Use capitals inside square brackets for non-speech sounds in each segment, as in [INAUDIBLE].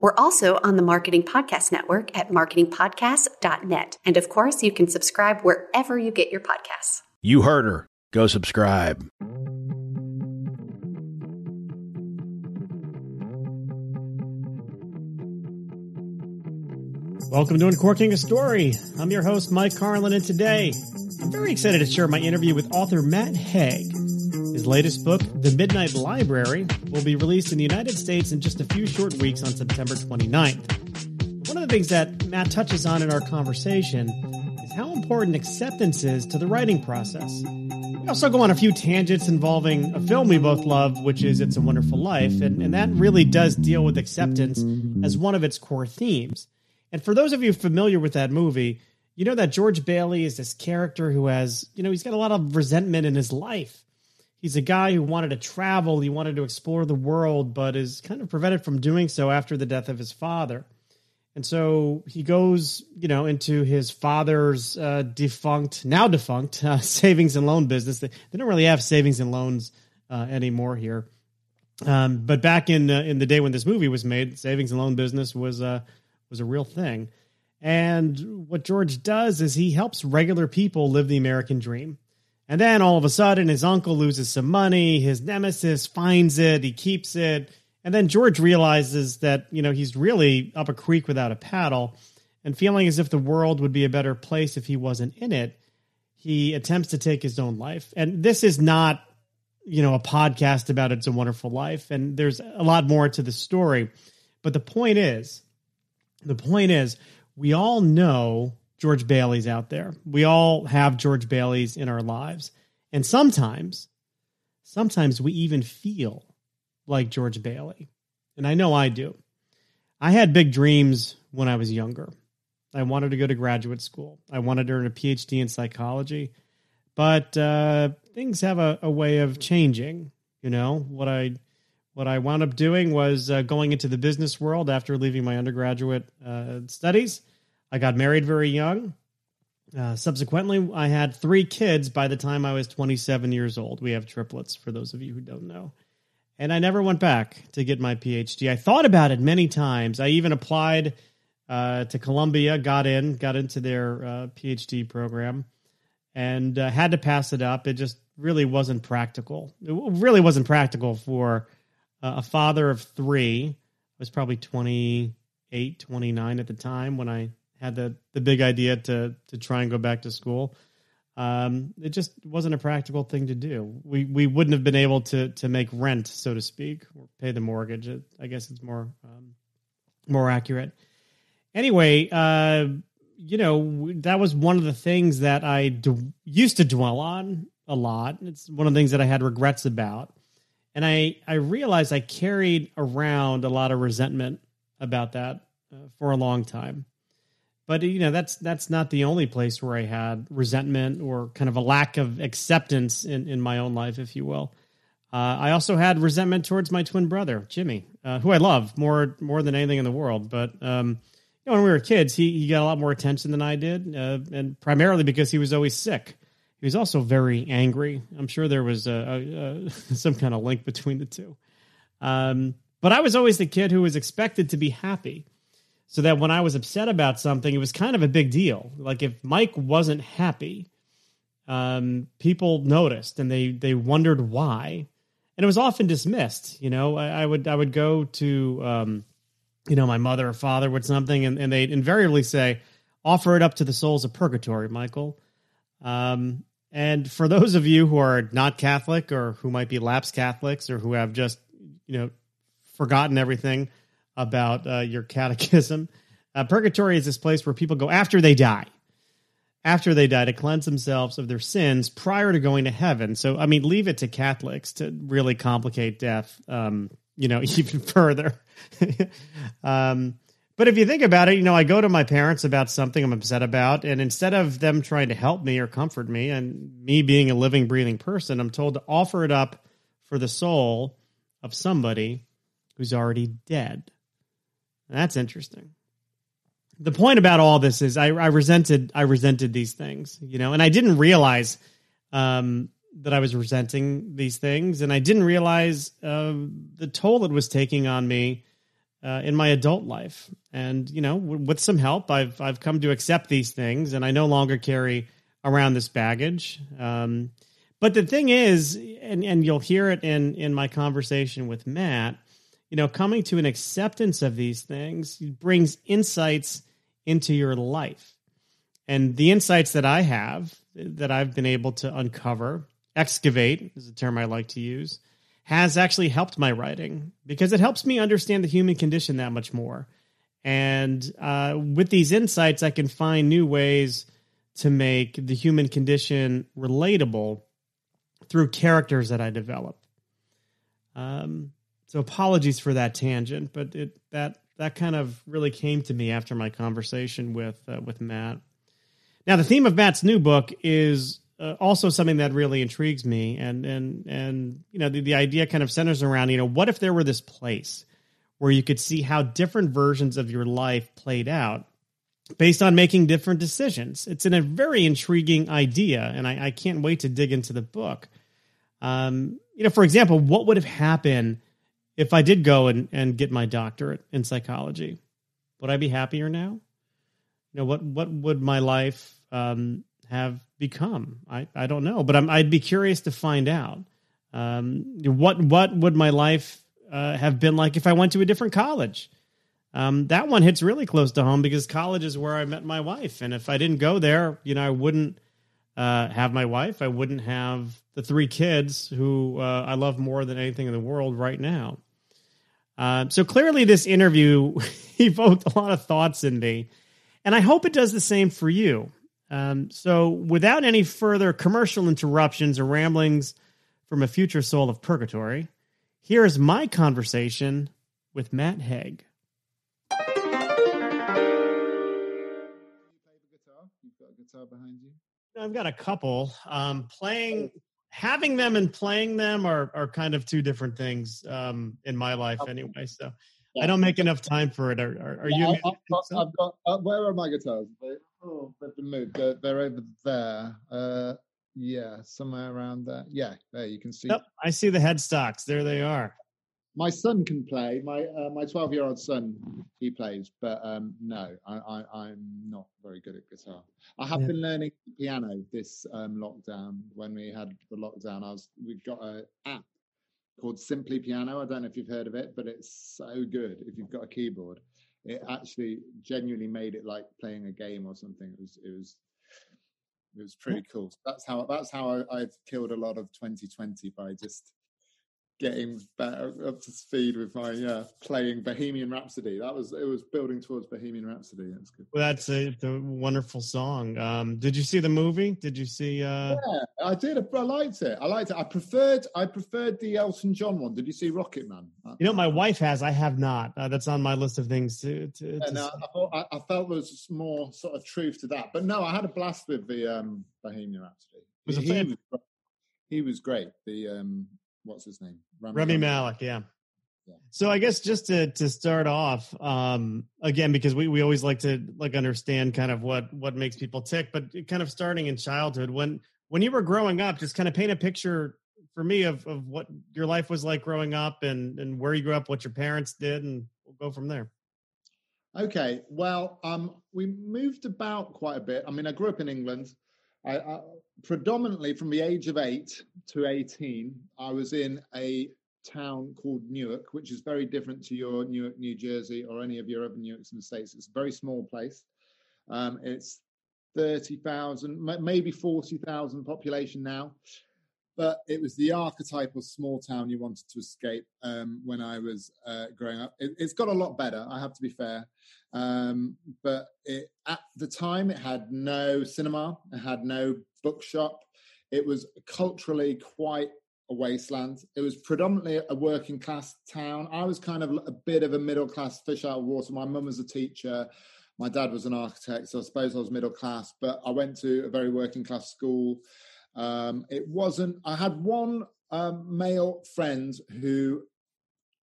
We're also on the Marketing Podcast Network at marketingpodcast.net. And of course, you can subscribe wherever you get your podcasts. You heard her. Go subscribe. Welcome to Uncorking a Story. I'm your host, Mike Carlin, and today I'm very excited to share my interview with author Matt Haig. His latest book, The Midnight Library, will be released in the United States in just a few short weeks on September 29th. One of the things that Matt touches on in our conversation is how important acceptance is to the writing process. We also go on a few tangents involving a film we both love, which is It's a Wonderful Life, and, and that really does deal with acceptance as one of its core themes. And for those of you familiar with that movie, you know that George Bailey is this character who has, you know, he's got a lot of resentment in his life. He's a guy who wanted to travel, he wanted to explore the world, but is kind of prevented from doing so after the death of his father. And so he goes, you know, into his father's uh, defunct, now defunct, [LAUGHS] uh, savings and loan business. They, they don't really have savings and loans uh, anymore here. Um, but back in uh, in the day when this movie was made, savings and loan business was uh, was a real thing. And what George does is he helps regular people live the American dream. And then all of a sudden, his uncle loses some money. His nemesis finds it. He keeps it. And then George realizes that, you know, he's really up a creek without a paddle. And feeling as if the world would be a better place if he wasn't in it, he attempts to take his own life. And this is not, you know, a podcast about It's a Wonderful Life. And there's a lot more to the story. But the point is, the point is, we all know George Bailey's out there. We all have George Bailey's in our lives. And sometimes, sometimes we even feel like George Bailey. And I know I do. I had big dreams when I was younger. I wanted to go to graduate school. I wanted to earn a PhD in psychology. But uh, things have a, a way of changing. You know, what I what I wound up doing was uh, going into the business world after leaving my undergraduate uh, studies. I got married very young. Uh, subsequently, I had three kids by the time I was 27 years old. We have triplets, for those of you who don't know. And I never went back to get my PhD. I thought about it many times. I even applied uh, to Columbia, got in, got into their uh, PhD program, and uh, had to pass it up. It just really wasn't practical. It really wasn't practical for uh, a father of three. I was probably 28, 29 at the time when I had the, the big idea to, to try and go back to school. Um, it just wasn't a practical thing to do. We, we wouldn't have been able to, to make rent, so to speak, or pay the mortgage. I guess it's more, um, more accurate. Anyway, uh, you know, that was one of the things that I d- used to dwell on a lot. It's one of the things that I had regrets about and I I realized I carried around a lot of resentment about that uh, for a long time. But you know that's that's not the only place where I had resentment or kind of a lack of acceptance in in my own life, if you will. Uh, I also had resentment towards my twin brother Jimmy, uh, who I love more more than anything in the world. But um, you know, when we were kids, he he got a lot more attention than I did, uh, and primarily because he was always sick. He was also very angry. I'm sure there was a, a, a [LAUGHS] some kind of link between the two. Um, but I was always the kid who was expected to be happy. So that when I was upset about something, it was kind of a big deal. Like if Mike wasn't happy, um, people noticed and they they wondered why, and it was often dismissed. You know, I, I would I would go to um, you know my mother or father with something, and, and they'd invariably say, "Offer it up to the souls of purgatory, Michael." Um, and for those of you who are not Catholic or who might be lapsed Catholics or who have just, you know, forgotten everything about uh, your catechism, uh, purgatory is this place where people go after they die, after they die to cleanse themselves of their sins prior to going to heaven. So, I mean, leave it to Catholics to really complicate death, um, you know, [LAUGHS] even further. [LAUGHS] um, But if you think about it, you know, I go to my parents about something I'm upset about, and instead of them trying to help me or comfort me, and me being a living, breathing person, I'm told to offer it up for the soul of somebody who's already dead. That's interesting. The point about all this is I, I resented I resented these things, you know, and I didn't realize um, that I was resenting these things, and I didn't realize uh, the toll it was taking on me uh, in my adult life. And you know, w- with some help, I've I've come to accept these things, and I no longer carry around this baggage. Um, but the thing is, and and you'll hear it in in my conversation with Matt. You know, coming to an acceptance of these things brings insights into your life. And the insights that I have, that I've been able to uncover, excavate is a term I like to use, has actually helped my writing because it helps me understand the human condition that much more. And uh, with these insights, I can find new ways to make the human condition relatable through characters that I develop. Um, so apologies for that tangent, but it that that kind of really came to me after my conversation with uh, with Matt. Now, the theme of Matt's new book is uh, also something that really intrigues me, and and and you know the, the idea kind of centers around you know what if there were this place where you could see how different versions of your life played out based on making different decisions. It's in a very intriguing idea, and I, I can't wait to dig into the book. Um, you know, for example, what would have happened if I did go and, and get my doctorate in psychology? Would I be happier now? You know, what what would my life um, have become? I, I don't know, but i would be curious to find out. Um, what what would my life uh, have been like if I went to a different college? Um, that one hits really close to home because college is where I met my wife, and if I didn't go there, you know, I wouldn't uh, have my wife. I wouldn't have the three kids who uh, I love more than anything in the world right now. Uh, so clearly, this interview [LAUGHS] evoked a lot of thoughts in me, and I hope it does the same for you. Um, so, without any further commercial interruptions or ramblings from a future soul of purgatory, here is my conversation with Matt Haig. behind you? I've got a couple. Um, playing, having them and playing them are are kind of two different things um, in my life, anyway. So yeah. I don't make enough time for it. Are, are, are you? I've, I've, I've got. Uh, where are my guitars? They, oh, they've been moved. They're, they're over there. Uh, yeah, somewhere around there. Yeah, there you can see. Yep, I see the headstocks. There they are my son can play. My uh, my twelve year old son he plays, but um, no, I, I am not very good at guitar. I have yeah. been learning piano this um, lockdown. When we had the lockdown, I was we got an app called Simply Piano. I don't know if you've heard of it, but it's so good if you've got a keyboard. It actually genuinely made it like playing a game or something. It was it was it was pretty cool. that's how that's how I, I've killed a lot of 2020 by just getting better up to speed with my yeah playing Bohemian Rhapsody. That was it was building towards Bohemian Rhapsody. That's good. Well, that's a, a wonderful song. Um, did you see the movie? Did you see? Uh... Yeah, I did. I liked it. I liked it. I preferred I preferred the Elton John one. Did you see Rocketman? You know, my wife has. I have not. Uh, that's on my list of things to. to, yeah, to no, I, thought, I, I, felt there was more sort of truth to that. But no, I had a blast with the um, Bohemian Rhapsody. Was he, was, he was great. The um, what's his name? Rami, Rami Malek, yeah. yeah. So I guess just to to start off, um, again, because we, we always like to like understand kind of what what makes people tick, but kind of starting in childhood, when when you were growing up, just kind of paint a picture for me of, of what your life was like growing up and, and where you grew up, what your parents did, and we'll go from there. Okay. Well, um, we moved about quite a bit. I mean, I grew up in England. I, I, predominantly from the age of eight to 18, I was in a town called Newark, which is very different to your Newark, New Jersey, or any of your other Newarks in the States. It's a very small place. Um, it's 30,000, maybe 40,000 population now. But it was the archetypal small town you wanted to escape um, when I was uh, growing up. It, has got a lot better, I have to be fair. Um, but it, at the time, it had no cinema, it had no bookshop. It was culturally quite a wasteland. It was predominantly a working class town. I was kind of a bit of a middle class fish out of water. My mum was a teacher. My dad was an architect, so I suppose I was middle class. But I went to a very working class school. Um, it wasn't. I had one um, male friend who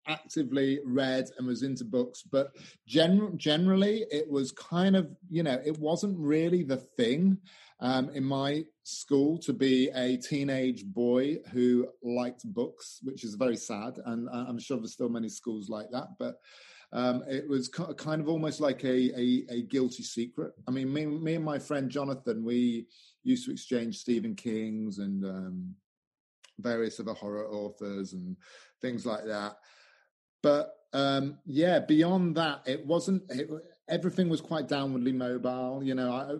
actively read and was into books, but gen- generally it was kind of, you know, it wasn't really the thing um, in my school to be a teenage boy who liked books, which is very sad. And I'm sure there's still many schools like that, but um, it was kind of almost like a, a, a, guilty secret. I mean, me, me and my friend Jonathan, we used to exchange Stephen King's and um, various other horror authors and things like that. But um, yeah, beyond that, it wasn't. It, everything was quite downwardly mobile. You know, I,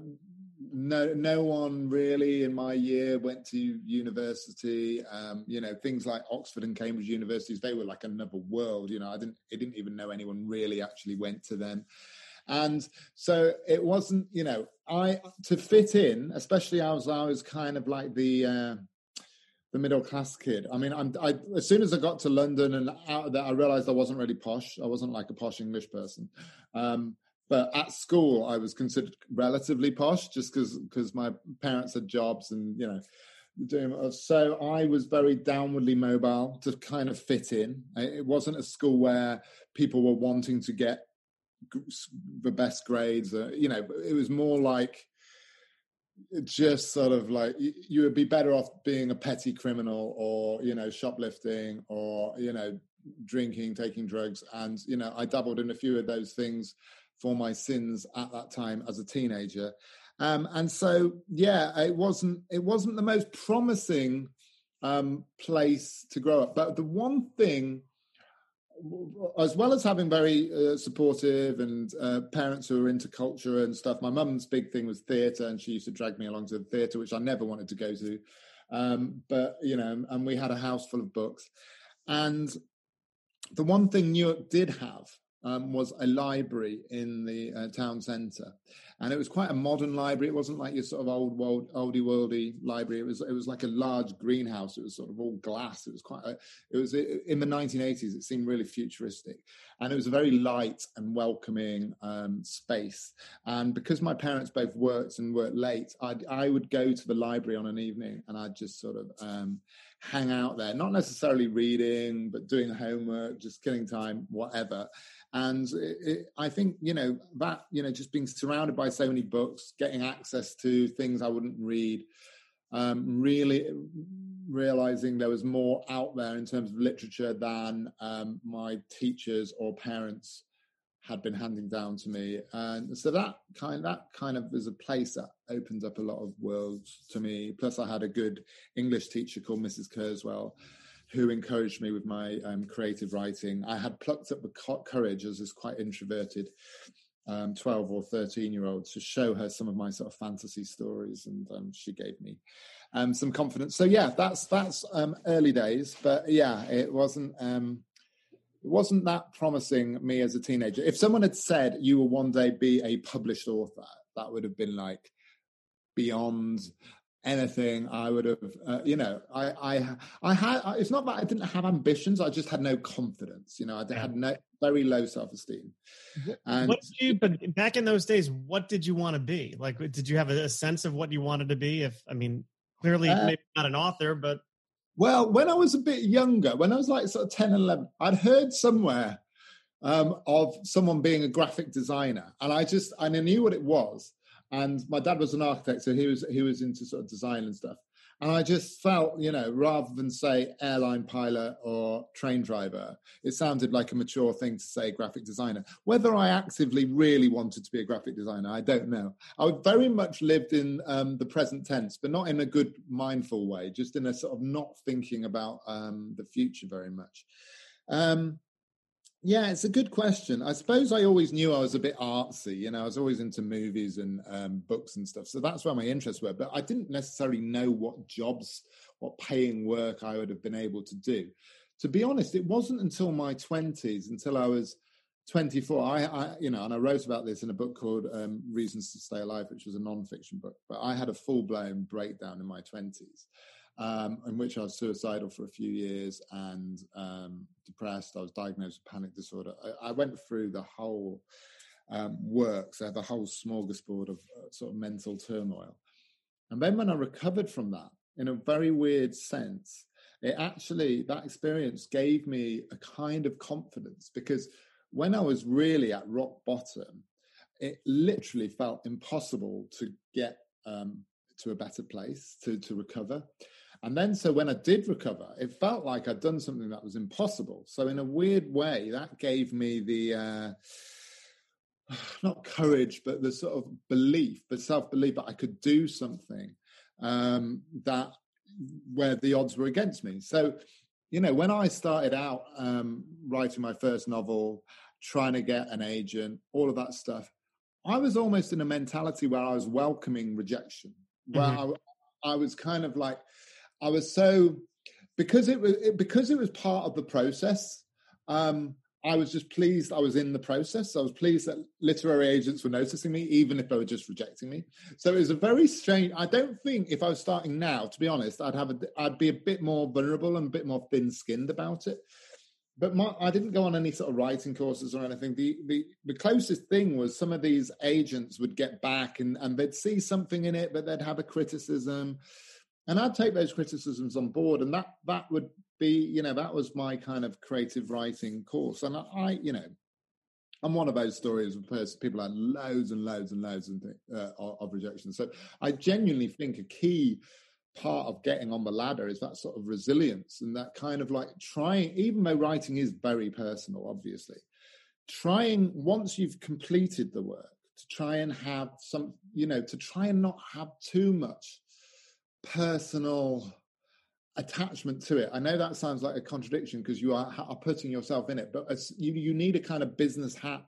no no one really in my year went to university um, you know things like oxford and cambridge universities they were like another world you know i didn't i didn't even know anyone really actually went to them and so it wasn't you know i to fit in especially as i was kind of like the uh, the middle class kid. I mean, I'm, I, as soon as I got to London and out of that, I realized I wasn't really posh. I wasn't like a posh English person. Um, but at school, I was considered relatively posh just because because my parents had jobs and you know doing so I was very downwardly mobile to kind of fit in. It wasn't a school where people were wanting to get the best grades. Uh, you know, it was more like just sort of like you would be better off being a petty criminal or you know shoplifting or you know drinking taking drugs and you know i dabbled in a few of those things for my sins at that time as a teenager um, and so yeah it wasn't it wasn't the most promising um, place to grow up but the one thing as well as having very uh, supportive and uh, parents who are into culture and stuff, my mum's big thing was theatre, and she used to drag me along to the theatre, which I never wanted to go to. Um, but you know, and we had a house full of books, and the one thing Newark did have um, was a library in the uh, town centre, and it was quite a modern library. It wasn't like your sort of old world, oldie worldy library. It was it was like a large greenhouse. It was sort of all glass. It was quite. A, it was in the 1980s. It seemed really futuristic, and it was a very light and welcoming um, space. And because my parents both worked and worked late, I'd, I would go to the library on an evening, and I'd just sort of. Um, hang out there, not necessarily reading, but doing homework, just killing time, whatever. And it, it, I think, you know, that, you know, just being surrounded by so many books, getting access to things I wouldn't read, um, really realizing there was more out there in terms of literature than um, my teachers or parents had been handing down to me. And so that kind that kind of is a place that opened up a lot of worlds to me. Plus i had a good english teacher called mrs kurzweil who encouraged me with my um, creative writing. I had plucked up the courage as this quite introverted um, 12 or 13 year old to show her some of my sort of fantasy stories, and um, she gave me um, some confidence. So yeah, that's that's um, early days, but yeah, it wasn't. Um, it wasn't that promising me as a teenager. If someone had said you will one day be a published author, that would have been like beyond anything i would have uh, you know i i i had it's not that i didn't have ambitions i just had no confidence you know i had no very low self-esteem. And what did you but back in those days what did you want to be? Like did you have a, sense of what you wanted to be? If i mean clearly uh, maybe not an author but well when i was a bit younger when i was like sort of 10 11 i'd heard somewhere um, of someone being a graphic designer and i just and i knew what it was and my dad was an architect, so he was he was into sort of design and stuff. And I just felt, you know, rather than say airline pilot or train driver, it sounded like a mature thing to say graphic designer. Whether I actively really wanted to be a graphic designer, I don't know. I very much lived in um, the present tense, but not in a good mindful way, just in a sort of not thinking about um, the future very much. Um, yeah, it's a good question. I suppose I always knew I was a bit artsy. You know, I was always into movies and um, books and stuff. So that's where my interests were. But I didn't necessarily know what jobs, what paying work I would have been able to do. To be honest, it wasn't until my 20s, until I was 24. I, I you know, and I wrote about this in a book called um, Reasons to Stay Alive, which was a non-fiction book. But I had a full-blown breakdown in my 20s. Um, in which I was suicidal for a few years and um, depressed. I was diagnosed with panic disorder. I, I went through the whole um, work, so the whole smorgasbord of uh, sort of mental turmoil. And then when I recovered from that, in a very weird sense, it actually, that experience gave me a kind of confidence because when I was really at rock bottom, it literally felt impossible to get um, to a better place to to recover. And then, so when I did recover, it felt like I'd done something that was impossible. So, in a weird way, that gave me the uh, [SIGHS] not courage, but the sort of belief, the self belief that I could do something um, that where the odds were against me. So, you know, when I started out um, writing my first novel, trying to get an agent, all of that stuff, I was almost in a mentality where I was welcoming rejection, where mm-hmm. I, I, was kind of like, I was so because it was because it was part of the process. Um, I was just pleased I was in the process. I was pleased that literary agents were noticing me, even if they were just rejecting me. So it was a very strange. I don't think if I was starting now, to be honest, I'd have a, I'd be a bit more vulnerable and a bit more thin-skinned about it. But my, I didn't go on any sort of writing courses or anything. The, the the closest thing was some of these agents would get back and, and they'd see something in it, but they'd have a criticism and I'd take those criticisms on board, and that that would be, you know, that was my kind of creative writing course. And I, you know, I'm one of those stories where people had loads and loads and loads of, uh, of rejection. So I genuinely think a key part of getting on the ladder is that sort of resilience and that kind of like trying, even though writing is very personal, obviously, trying once you've completed the work to try and have some, you know, to try and not have too much personal attachment to it. I know that sounds like a contradiction because you are, are, putting yourself in it, but as you, you need a kind of business hat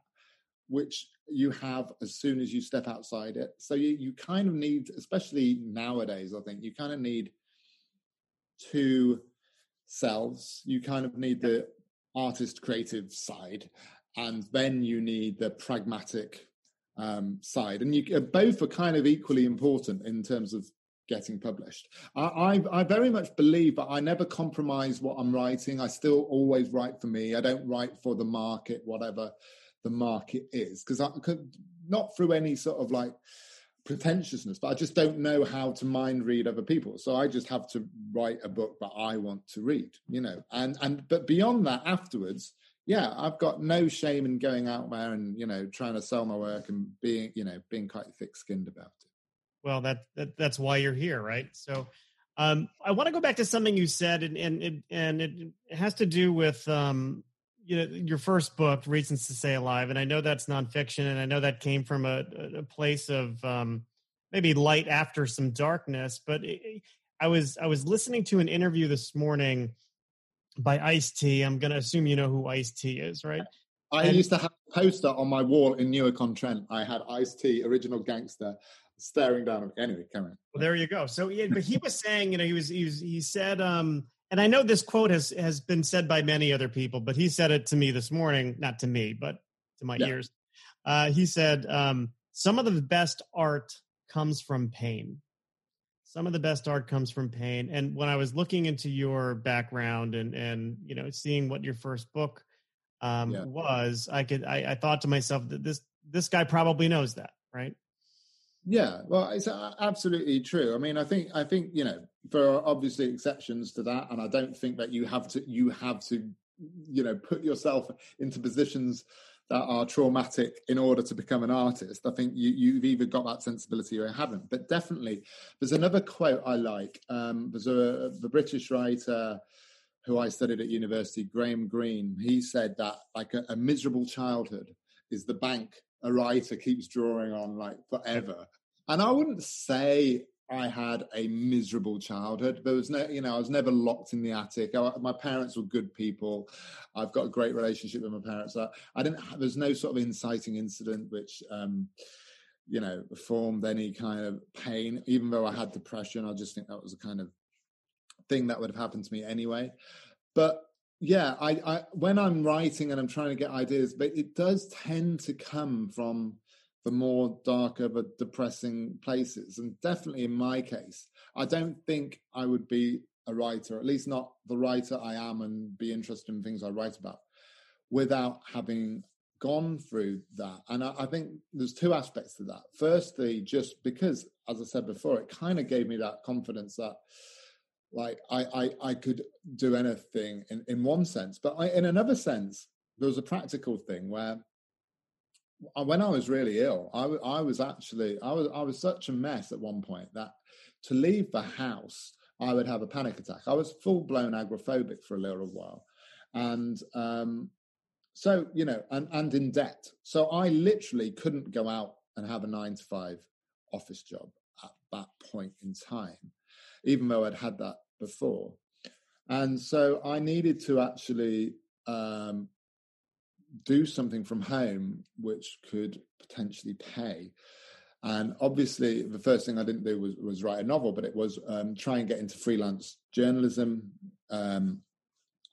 which you have as soon as you step outside it. So you, you kind of need, especially nowadays, I think you kind of need two selves. You kind of need the artist creative side, and then you need the pragmatic um, side. And you both are kind of equally important in terms of getting published. I, I, I, very much believe that I never compromise what I'm writing. I still always write for me. I don't write for the market, whatever the market is, because I could not through any sort of like pretentiousness, but I just don't know how to mind read other people. So I just have to write a book that I want to read, you know. And and but beyond that, afterwards, yeah, I've got no shame in going out there and you know trying to sell my work and being you know being quite thick skinned about it well that, that that's why you're here right? So um, i want to go back to something you said and and it, and it has to do with um, you know your first book reasons to stay alive and i know that's nonfiction and i know that came from a, a place of um, maybe light after some darkness but it, i was i was listening to an interview this morning by ice t. I'm going to assume you know who ice t is right? I and, used to have a poster on my wall in Newark on Trent. I had Ice T, original gangster, staring down at me. Anyway, come on. Well, there you go. So, yeah, but he was saying, you know, he was, he was, he said, um, and I know this quote has has been said by many other people, but he said it to me this morning, not to me, but to my yeah. ears. Uh, he said, um, "Some of the best art comes from pain. Some of the best art comes from pain." And when I was looking into your background and and you know seeing what your first book um, yeah. was, I could I, I thought to myself that this this guy probably knows that, right? Yeah, well, it's absolutely true. I mean, I think I think you know there are obviously exceptions to that, and I don't think that you have to you have to you know put yourself into positions that are traumatic in order to become an artist. I think you you've either got that sensibility or you haven't. But definitely, there's another quote I like. Um, there's a the British writer who I studied at university, Graham Greene. He said that like a, a miserable childhood is the bank a writer keeps drawing on like forever. And I wouldn't say I had a miserable childhood. There was no, you know, I was never locked in the attic. I, my parents were good people. I've got a great relationship with my parents. I, I didn't. Have, there's no sort of inciting incident which, um, you know, formed any kind of pain. Even though I had depression, I just think that was a kind of thing that would have happened to me anyway. But yeah, I, I when I'm writing and I'm trying to get ideas, but it does tend to come from the more darker, but depressing places. And definitely in my case, I don't think I would be a writer, at least not the writer I am, and be interested in things I write about without having gone through that. And I, I, think there's two aspects to that. Firstly, just because, as I said before, it kind of gave me that confidence that like I, I, I could do anything in, in one sense, but I, in another sense, there was a practical thing where when I was really ill, I, I was actually I was I was such a mess at one point that to leave the house, I would have a panic attack. I was full blown agoraphobic for a little while, and um, so you know, and and in debt. So I literally couldn't go out and have a nine to five office job at that point in time, even though I'd had that before. And so I needed to actually um, do something from home which could potentially pay. And obviously, the first thing I didn't do was, was write a novel, but it was um, try and get into freelance journalism. Um,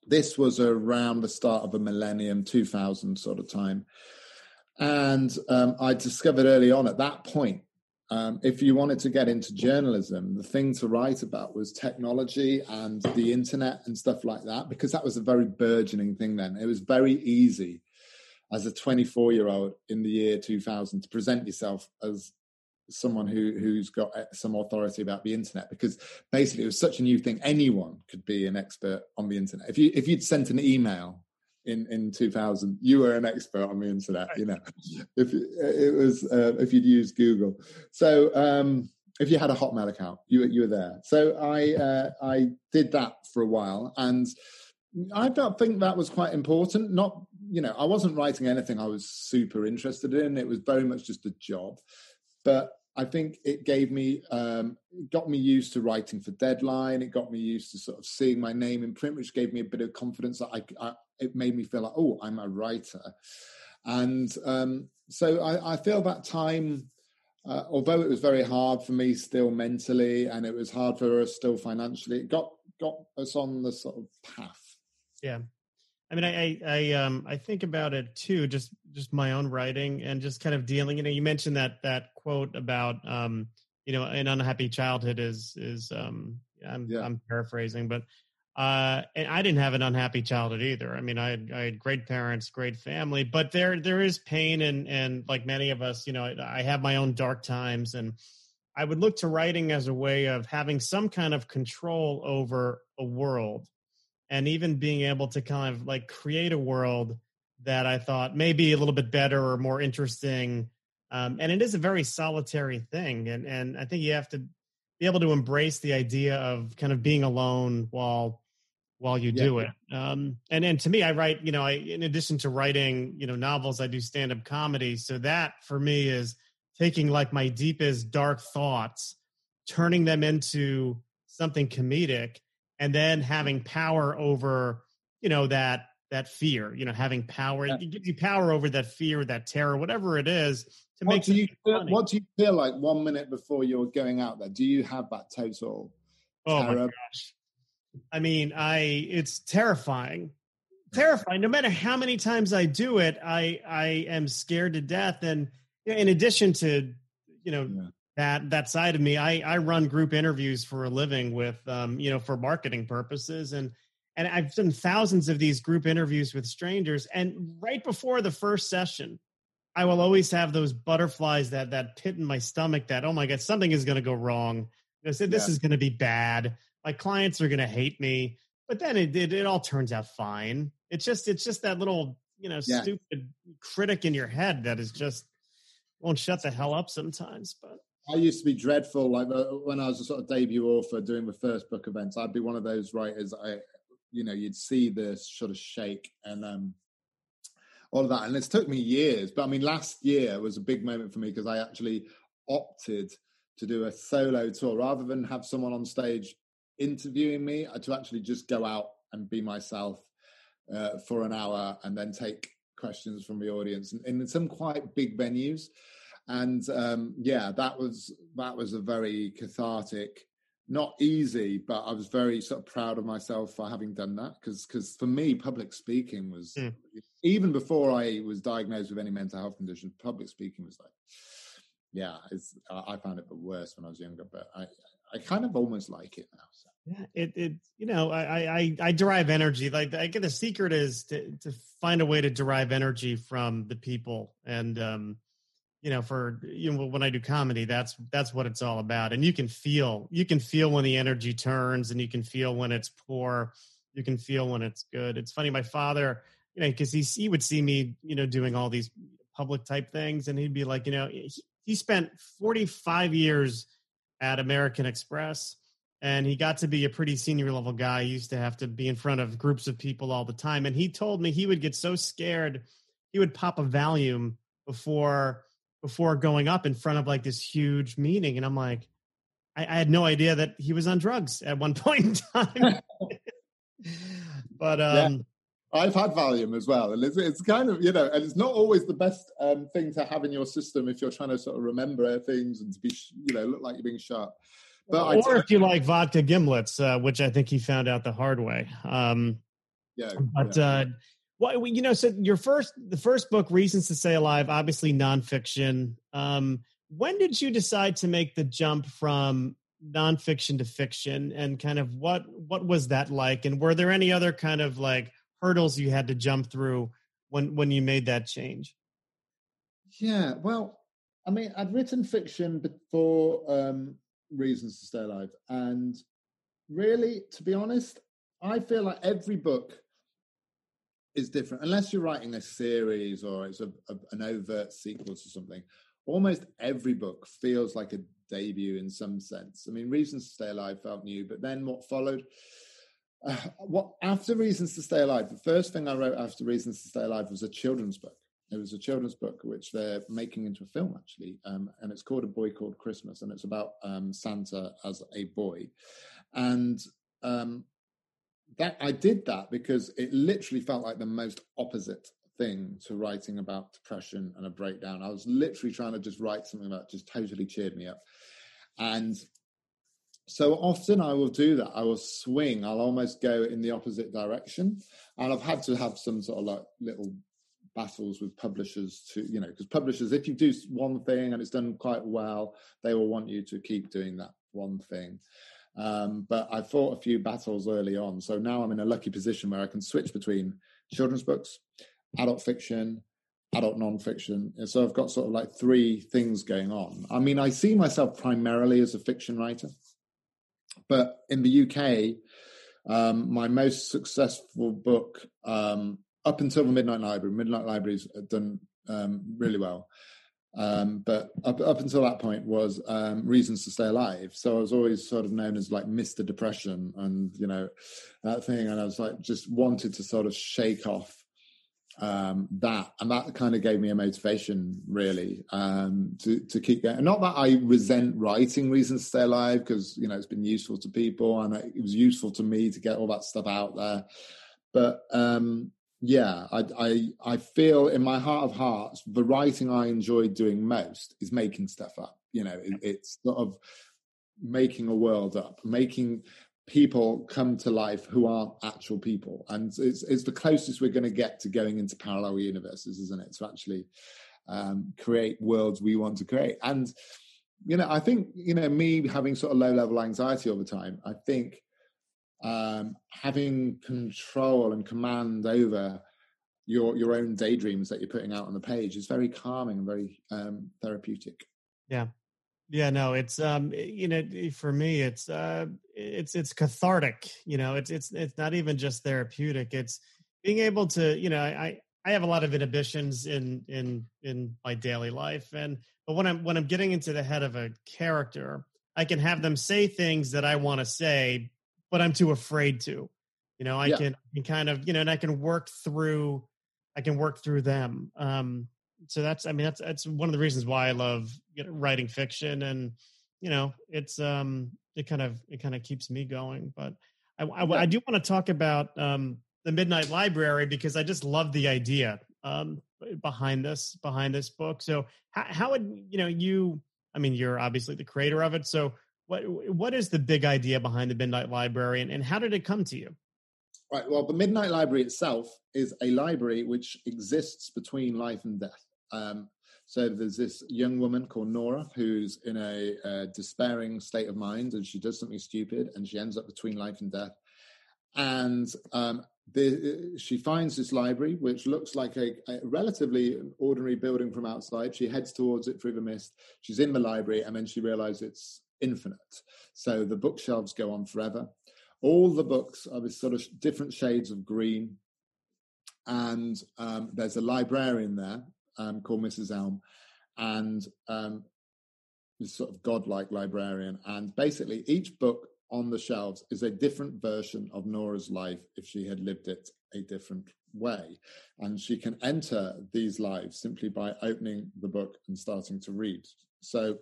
this was around the start of a millennium, 2000 sort of time. And um, I discovered early on at that point, um, if you wanted to get into journalism, the thing to write about was technology and the internet and stuff like that, because that was a very burgeoning thing then. It was very easy as a 24 year old in the year 2000 to present yourself as someone who who's got some authority about the internet because basically it was such a new thing anyone could be an expert on the internet if you if you'd sent an email in in 2000 you were an expert on the internet you know if it was uh, if you'd used google so um if you had a hotmail account you you were there so i uh, i did that for a while and I don't think that was quite important. Not, you know, I wasn't writing anything I was super interested in. It was very much just a job. But I think it gave me, um, got me used to writing for Deadline. It got me used to sort of seeing my name in print, which gave me a bit of confidence that I, I it made me feel like, oh, I'm a writer. And um, so I, I, feel that time, uh, although it was very hard for me still mentally, and it was hard for us still financially, it got got us on the sort of path yeah. I mean, I, I, um, I think about it too, just, just my own writing and just kind of dealing. You know, you mentioned that that quote about, um, you know, an unhappy childhood is is, um, I'm, yeah. I'm paraphrasing, but, uh, and I didn't have an unhappy childhood either. I mean, I had, I had great parents, great family, but there there is pain, and and like many of us, you know, I, I have my own dark times, and I would look to writing as a way of having some kind of control over a world and even being able to kind of like create a world that I thought maybe a little bit better or more interesting. Um, and it is a very solitary thing, and and I think you have to be able to embrace the idea of kind of being alone while while you yeah. do it. Um, and and to me, I write. You know, I in addition to writing, you know, novels, I do stand up comedy. So that for me is taking like my deepest dark thoughts, turning them into something comedic and then having power over you know that that fear you know having power yeah. it gives you power over that fear that terror whatever it is to what make do you feel, what do you feel like one minute before you're going out there do you have that total oh terror? my gosh i mean i it's terrifying terrifying no matter how many times i do it i i am scared to death and in addition to you know yeah that that side of me. I I run group interviews for a living with um, you know for marketing purposes and and I've done thousands of these group interviews with strangers and right before the first session I will always have those butterflies that that pit in my stomach that oh my god something is going to go wrong. I said this yeah. is going to be bad. My clients are going to hate me. But then it, it it all turns out fine. It's just it's just that little you know yeah. stupid critic in your head that is just won't shut the hell up sometimes. But I used to be dreadful. Like uh, when I was a sort of debut author doing the first book events, I'd be one of those writers. I, you know, you'd see the sort of shake and um, all of that. And it's took me years, but I mean, last year was a big moment for me because I actually opted to do a solo tour rather than have someone on stage interviewing me. Uh, to actually just go out and be myself uh, for an hour and then take questions from the audience in, in some quite big venues and um, yeah, that was that was a very cathartic not easy, but I was very sort of proud of myself for having done that because because for me, public speaking was mm. even before I was diagnosed with any mental health condition. Public speaking was like, yeah, it's I found it the worst when I was younger, but I I kind of almost like it now. So. Yeah, it it you know I I I derive energy like I get the secret is to to find a way to derive energy from the people and um you know for you know when i do comedy that's that's what it's all about and you can feel you can feel when the energy turns and you can feel when it's poor you can feel when it's good it's funny my father you know because he he would see me you know doing all these public type things and he'd be like you know he, he spent 45 years at american express and he got to be a pretty senior level guy he used to have to be in front of groups of people all the time and he told me he would get so scared he would pop a valium before before going up in front of like this huge meeting. And I'm like, I, I had no idea that he was on drugs at one [LAUGHS] point in time. [LAUGHS] but um yeah. I've had Valium as well, and it's, it's, kind of you know, and it's not always the best um, thing to have in your system if you're trying to sort of remember things and to be you know look like you're being sharp. But or if you like vodka gimlets, uh, which I think he found out the hard way. Um, yeah, but yeah. Uh, well, you know, so your first, the first book, Reasons to Stay Alive, obviously nonfiction. Um, when did you decide to make the jump from nonfiction to fiction, and kind of what what was that like? And were there any other kind of like hurdles you had to jump through when when you made that change? Yeah, well, I mean, I'd written fiction before um, Reasons to Stay Alive, and really, to be honest, I feel like every book is different. Unless you're writing a series or it's a, a, an overt sequel to something almost every book feels like a debut in some sense. I mean reasons to stay alive felt new but then what followed uh, [SIGHS] what after reasons to stay alive the first thing i wrote after reasons to stay alive was a children's book it was a children's book which they're making into a film actually um, and it's called a boy called christmas and it's about um, santa as a boy and um, that I did that because it literally felt like the most opposite thing to writing about depression and a breakdown. I was literally trying to just write something that just totally cheered me up. And so often I will do that. I will swing. I'll almost go in the opposite direction. And I've had to have some sort of like little battles with publishers to, you know, because publishers, if you do one thing and it's done quite well, they will want you to keep doing that one thing. Um, but I fought a few battles early on. So now I'm in a lucky position where I can switch between children's books, adult fiction, adult nonfiction. And so I've got sort of like three things going on. I mean, I see myself primarily as a fiction writer. But in the UK, um, my most successful book um, up until the Midnight Library, Midnight Library's done um, really well. Um, but up, up until that point was um, reasons to stay alive. So I was always sort of known as like Mr. Depression and, you know, that thing. And I was like, just wanted to sort of shake off um, that. And that kind of gave me a motivation really um, to, to keep going. And not that I resent writing reasons to stay alive because, you know, it's been useful to people and it was useful to me to get all that stuff out there. But um, yeah, I, I I feel in my heart of hearts, the writing I enjoy doing most is making stuff up. You know, it, it's sort of making a world up, making people come to life who aren't actual people, and it's it's the closest we're going to get to going into parallel universes, isn't it? To actually um, create worlds we want to create, and you know, I think you know me having sort of low level anxiety all the time. I think um, having control and command over your your own daydreams that you're putting out on the page is very calming and very um, therapeutic. Yeah, yeah, no, it's um, you know, for me, it's uh, it's it's cathartic. You know, it's it's it's not even just therapeutic. It's being able to, you know, I I have a lot of inhibitions in in in my daily life, and but when I'm when I'm getting into the head of a character, I can have them say things that I want to say, but I'm too afraid to. You know, I yeah. can, can kind of, you know, and I can work through, I can work through them. Um, so that's, I mean, that's that's one of the reasons why I love you know, writing fiction, and you know, it's um, it kind of it kind of keeps me going. But I, I. I do want to talk about um, the Midnight Library because I just love the idea um, behind this behind this book. So how, how would you know you? I mean, you're obviously the creator of it. So what what is the big idea behind the Midnight Library, and, and how did it come to you? Right. Well, the Midnight Library itself is a library which exists between life and death. Um, so there's this young woman called Nora who's in a, despairing state of mind, and she does something stupid, and she ends up between life and death. And um, the, she finds this library, which looks like a, a, relatively ordinary building from outside. She heads towards it through the mist. She's in the library, and then she realizes it's infinite. So the bookshelves go on forever. All the books are this sort of different shades of green. And um, there's a librarian there um, called Mrs. Elm, and um, this sort of godlike librarian. And basically, each book on the shelves is a different version of Nora's life if she had lived it a different way. And she can enter these lives simply by opening the book and starting to read. So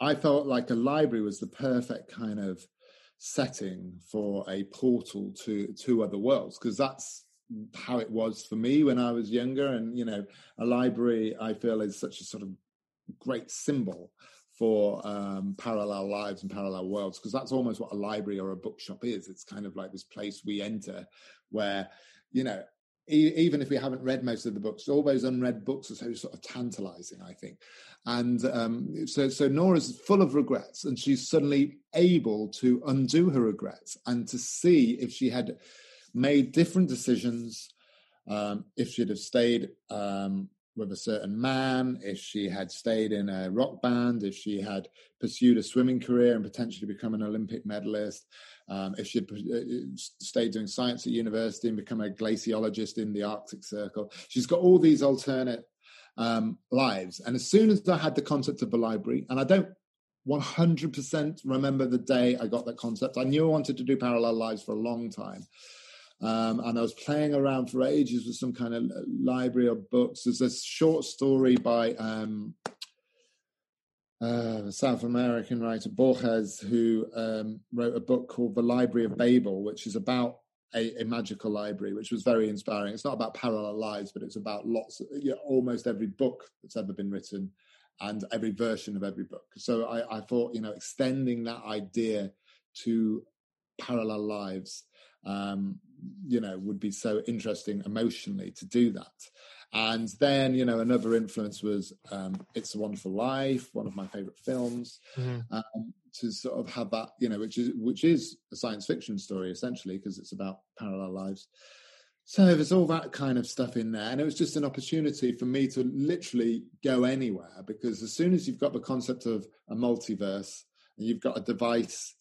I felt like a library was the perfect kind of setting for a portal to to other worlds because that's how it was for me when I was younger. And you know, a library I feel is such a sort of great symbol for um, parallel lives and parallel worlds because that's almost what a library or a bookshop is. It's kind of like this place we enter where you know even if we haven't read most of the books, all those unread books are so sort of tantalizing, I think. And um, so, so Nora's full of regrets, and she's suddenly able to undo her regrets and to see if she had made different decisions, um, if she'd have stayed um, with a certain man, if she had stayed in a rock band, if she had pursued a swimming career and potentially become an Olympic medalist, um, if she'd uh, stayed doing science at university and become a glaciologist in the Arctic Circle. She's got all these alternate um, lives. And as soon as I had the concept of the library, and I don't 100% remember the day I got that concept, I knew I wanted to do parallel lives for a long time. Um, and I was playing around for ages with some kind of library of books. There's a short story by um, uh, South American writer Borges, who um, wrote a book called The Library of Babel, which is about a, a, magical library, which was very inspiring. It's not about parallel lives, but it's about lots, of, you know, almost every book that's ever been written and every version of every book. So I, I thought, you know, extending that idea to parallel lives, um, you know, would be so interesting emotionally to do that. And then, you know, another influence was um, It's a Wonderful Life, one of my favorite films, mm-hmm. um, to sort of have that, you know, which is which is a science fiction story essentially because it's about parallel lives. So there's all that kind of stuff in there, and it was just an opportunity for me to literally go anywhere because as soon as you've got the concept of a multiverse and you've got a device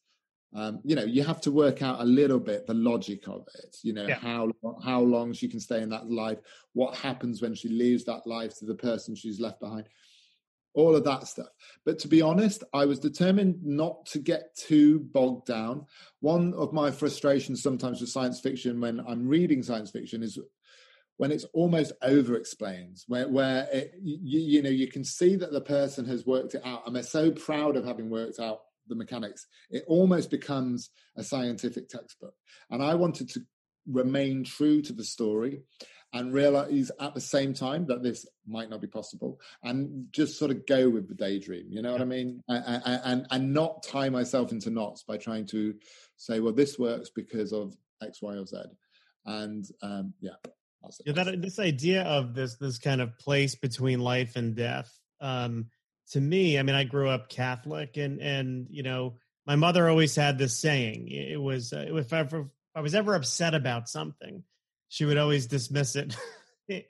um, you know you have to work out a little bit the logic of it you know yeah. how how long she can stay in that life what happens when she leaves that life to the person she's left behind all of that stuff but to be honest i was determined not to get too bogged down one of my frustrations sometimes with science fiction when i'm reading science fiction is when it's almost over explained where where it, you, you know you can see that the person has worked it out and they're so proud of having worked out the mechanics, it almost becomes a scientific textbook. And I wanted to remain true to the story and realize at the same time that this might not be possible and just sort of go with the daydream you know what i mean? And, and and not tie myself into knots by trying to say well this works because of x y or z. And um yeah yeah, that this idea of this this kind of place between life and death um to me, I mean, I grew up Catholic, and and you know, my mother always had this saying. It was uh, if, ever, if I was ever upset about something, she would always dismiss it. [LAUGHS]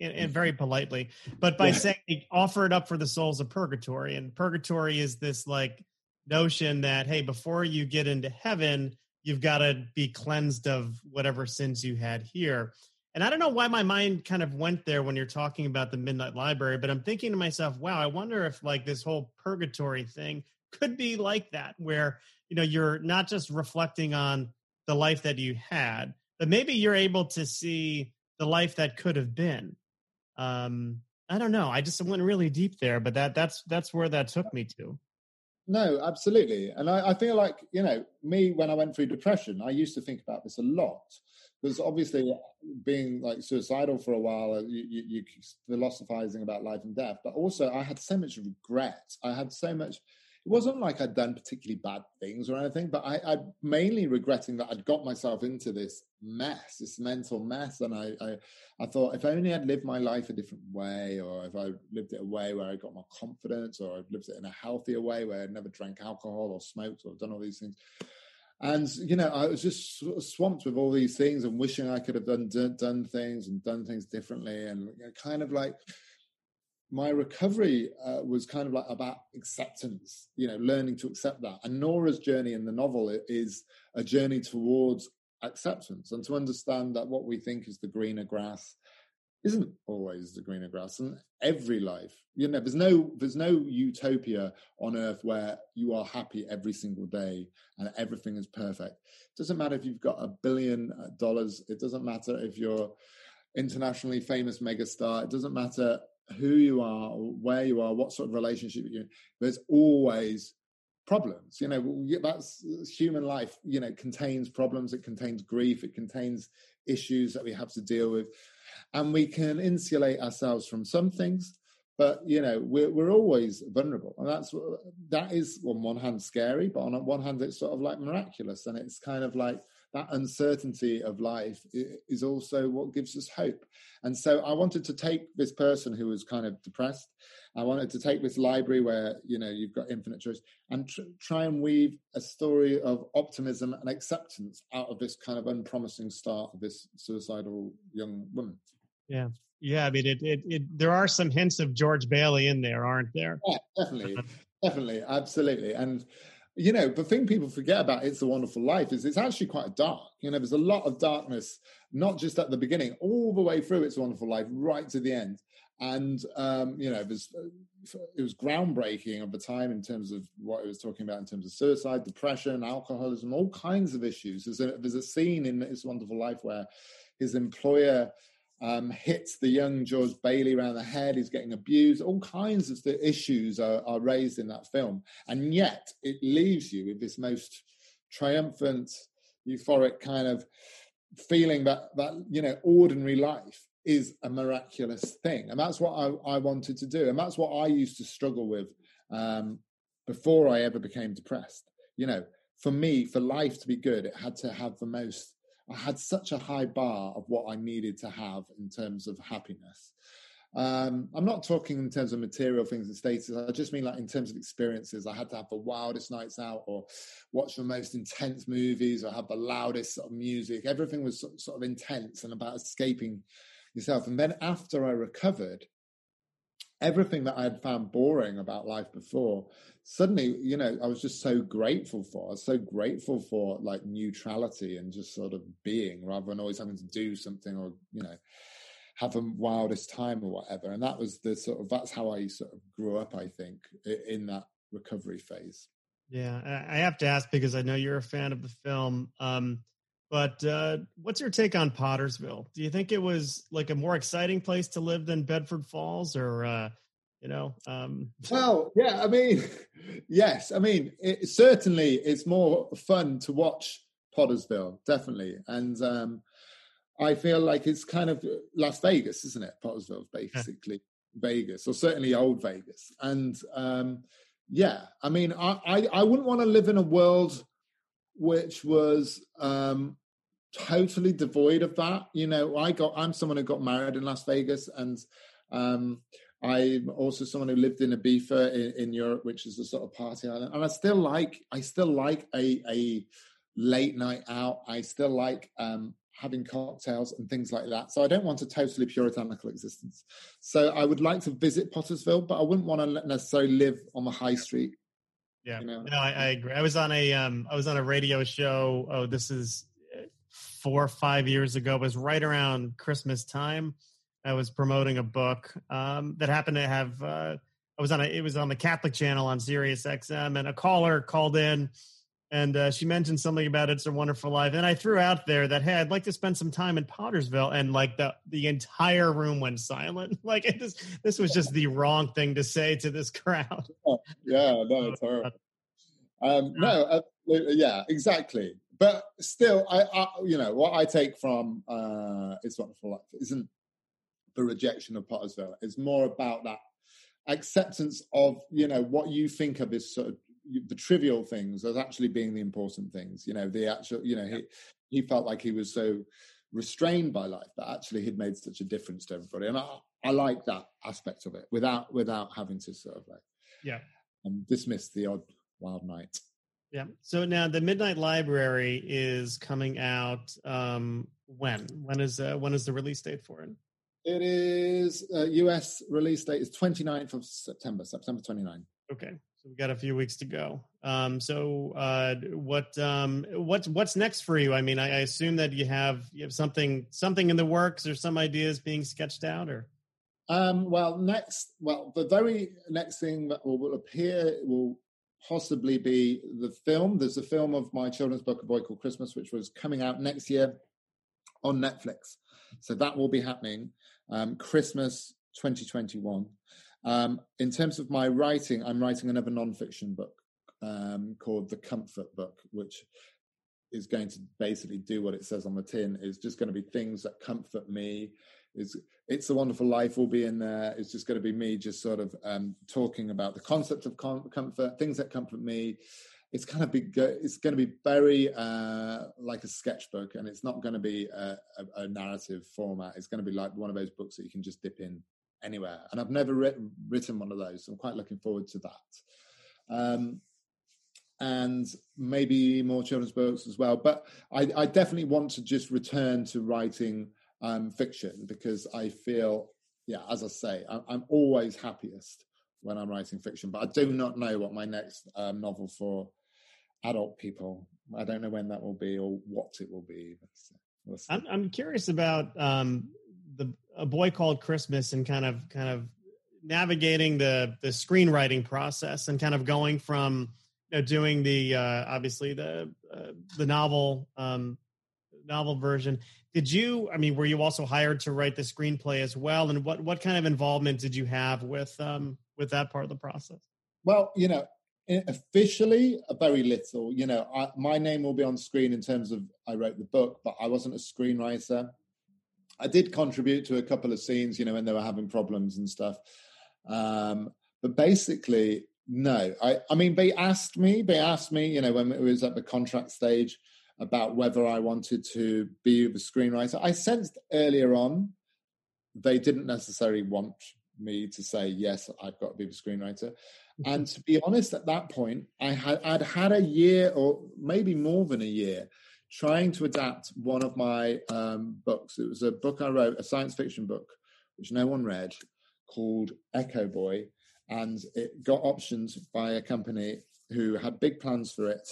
and very politely, but by yeah. saying offer it up for the souls of purgatory. And purgatory is this like notion that hey, before you get into heaven, you've got to be cleansed of whatever sins you had here. And I don't know why my mind kind of went there when you're talking about the Midnight Library, but I'm thinking to myself, wow, I wonder if like this whole purgatory thing could be like that, where, you know, you're not just reflecting on the life that you had, but maybe you're able to see the life that could have been. Um, I don't know. I just went really deep there, but that that's that's where that took me to. No, absolutely. And I, I feel like, you know, me when I went through depression, I used to think about this a lot because obviously being like suicidal for a while uh, you, you, you philosophizing about life and death but also i had so much regret i had so much it wasn't like I'd done particularly bad things or anything, but I, I mainly regretting that I'd got myself into this mess, this mental mess. And I, I, I thought if only I'd lived my life a different way, or if I lived it a way where I got more confidence, or I'd lived it in a healthier way where I'd never drank alcohol or smoked or done all these things. And you know, I was just swamped with all these things and wishing I could have done done, things and done things differently, and kind of like my recovery uh, was kind of like about acceptance, you know, learning to accept that. And Nora's journey in the novel is a journey towards acceptance and to understand that what we think is the greener grass isn't always the greener grass and every life. You know there's no there's no utopia on earth where you are happy every single day and everything is perfect. It doesn't matter if you've got a billion uh, dollars. It doesn't matter if you're internationally famous megastar. It doesn't matter who you are, where you are, what sort of relationship you're in, there's always problems. You know, that's uh, human life, you know, contains problems, it contains grief, it contains issues that we have to deal with. And we can insulate ourselves from some things, but you know, we're we're always vulnerable. And that's that is on one hand scary, but on one hand it's sort of like miraculous. And it's kind of like that uncertainty of life is also what gives us hope. And so I wanted to take this person who was kind of depressed. I wanted to take this library where you know you've got infinite choice and tr- try and weave a story of optimism and acceptance out of this kind of unpromising start of this suicidal young woman. Yeah, yeah. I mean, it, it, it there are some hints of George Bailey in there, aren't there? Yeah, definitely, uh-huh. definitely, absolutely, and you know, the thing people forget about It's a Wonderful Life is it's actually quite dark. You know, there's a lot of darkness, not just at the beginning, all the way through It's a Wonderful Life, right to the end. And, um, you know, it was, it was groundbreaking of the time in terms of what it was talking about in terms of suicide, depression, alcoholism, all kinds of issues. There's a, there's a scene in It's a Wonderful Life where his employer um, hits the young George Bailey around the head. He's getting abused. All kinds of the issues are, are raised in that film, and yet it leaves you with this most triumphant, euphoric kind of feeling that that you know ordinary life is a miraculous thing, and that's what I, I wanted to do, and that's what I used to struggle with um, before I ever became depressed. You know, for me, for life to be good, it had to have the most I had such a high bar of what I needed to have in terms of happiness. Um, I'm not talking in terms of material things and status. I just mean like in terms of experiences. I had to have the wildest nights out, or watch the most intense movies, or have the loudest sort of music. Everything was sort of intense and about escaping yourself. And then after I recovered, everything that I had found boring about life before, suddenly, you know, I was just so grateful for. I was so grateful for like neutrality and just sort of being rather than always having to do something or, you know, have a wildest time or whatever. And that was the sort of, that's how I sort of grew up, I think, in that recovery phase. Yeah. I have to ask because I know you're a fan of the film. Um, but uh, what's your take on Pottersville? Do you think it was like a more exciting place to live than Bedford Falls, or uh, you know? Um... [LAUGHS] Well, yeah. I mean, [LAUGHS] yes. I mean, it, certainly it's more fun to watch Pottersville, definitely, and um, I feel like it's kind of Las Vegas, isn't it? Pottersville, basically yeah. Vegas, or certainly old Vegas, and um, yeah. I mean, I, I, I wouldn't want to live in a world which was um, totally devoid of that. You know, I got I'm someone who got married in Las Vegas, and um, I'm also someone who lived in Ibiza in, in Europe, which is a sort of party island. And I still like I still like a a late night out. I still like um, having cocktails and things like that. So I don't want a totally puritanical existence. So I would like to visit Pottersville, but I wouldn't want to necessarily live on the high street. Yeah, you know? no, I, I, agree. I was on a um, I was on a radio show. Oh, this is four or five years ago. It was right around Christmas time. I was promoting a book um, that happened to have. Uh, I was on a. It was on the Catholic channel on Sirius XM, and a caller called in, and uh, she mentioned something about "It's a Wonderful Life," and I threw out there that hey, I'd like to spend some time in Pottersville, and like the the entire room went silent. [LAUGHS] like it, this this was just the wrong thing to say to this crowd. [LAUGHS] yeah, no, it's horrible. Um, no, uh, yeah, exactly but still, I, I, you know what I take from uh, "It's Wonderful Life" isn't the rejection of Pottersville. It's more about that acceptance of you know what you think of this sort of the trivial things as actually being the important things. You know, the actual, you know, he he felt like he was so restrained by life, but actually he'd made such a difference to everybody. And I, I like that aspect of it without without having to sort of like yeah um, dismiss the odd wild night. Yeah. So now the Midnight Library is coming out. Um, when? When is uh, when is the release date for it? It is uh, US release date is 29th of September, September 29. Okay. So we've got a few weeks to go. Um, so uh, what um, what's what's next for you? I mean, I, I assume that you have you have something something in the works or some ideas being sketched out or um, well, next, well, the very next thing that will, will, appear will possibly be the film. There's a film of my children's book, A Boy Called Christmas, which was coming out next year on Netflix. So that will be happening um, Christmas 2021. Um, in terms of my writing, I'm writing another nonfiction book um, called The Comfort Book, which is going to basically do what it says on the tin. It's just going to be things that comfort me. It's it's a Wonderful Life will be in there. It's just going to be me just sort of um, talking about the concept of com- comfort, things that comfort me. It's kind of be it's going to be very uh, like a sketchbook, and it's not going to be a, a, a, narrative format. It's going to be like one of those books that you can just dip in anywhere. And I've never written written one of those, so I'm quite looking forward to that. Um, and maybe more children's books as well. But I, I definitely want to just return to writing um, fiction because I feel, yeah, as I say, I'm, I'm, always happiest when I'm writing fiction. But I do not know what my next um, novel for adult people. I don't know when that will be or what it will be. We'll I'm, I'm curious about um, the a boy called Christmas and kind of kind of navigating the the screenwriting process and kind of going from you know, doing the uh, obviously the uh, the novel um, novel version. Did you? I mean, were you also hired to write the screenplay as well? And what what kind of involvement did you have with um, with that part of the process? Well, you know, officially very little. You know, I, my name will be on screen in terms of I wrote the book, but I wasn't a screenwriter. I did contribute to a couple of scenes, you know, when they were having problems and stuff. Um, but basically, no. I, I mean, they asked me, they asked me, you know, when it was at the contract stage, about whether I wanted to be the screenwriter. I sensed earlier on they didn't necessarily want me to say yes, I've got to be the screenwriter. Mm-hmm. And to be honest, at that point, I had I'd had a year or maybe more than a year trying to adapt one of my um, books. It was a book I wrote, a science fiction book, which no one read, called Echo Boy, and it got options by a company who had big plans for it